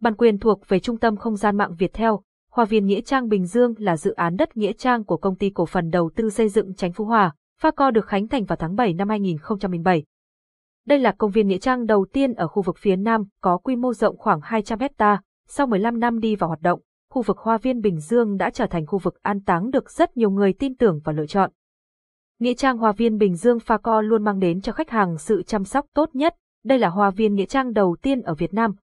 Bản quyền thuộc về Trung tâm Không gian mạng Việt Theo, Hoa viên Nghĩa Trang Bình Dương là dự án đất Nghĩa Trang của công ty cổ phần đầu tư xây dựng Chánh Phú Hòa, Pha Co được khánh thành vào tháng 7 năm 2007. Đây là công viên Nghĩa Trang đầu tiên ở khu vực phía Nam có quy mô rộng khoảng 200 hecta. Sau 15 năm đi vào hoạt động, khu vực Hoa viên Bình Dương đã trở thành khu vực an táng được rất nhiều người tin tưởng và lựa chọn. Nghĩa trang Hoa viên Bình Dương Pha Co luôn mang đến cho khách hàng sự chăm sóc tốt nhất. Đây là Hoa viên Nghĩa trang đầu tiên ở Việt Nam,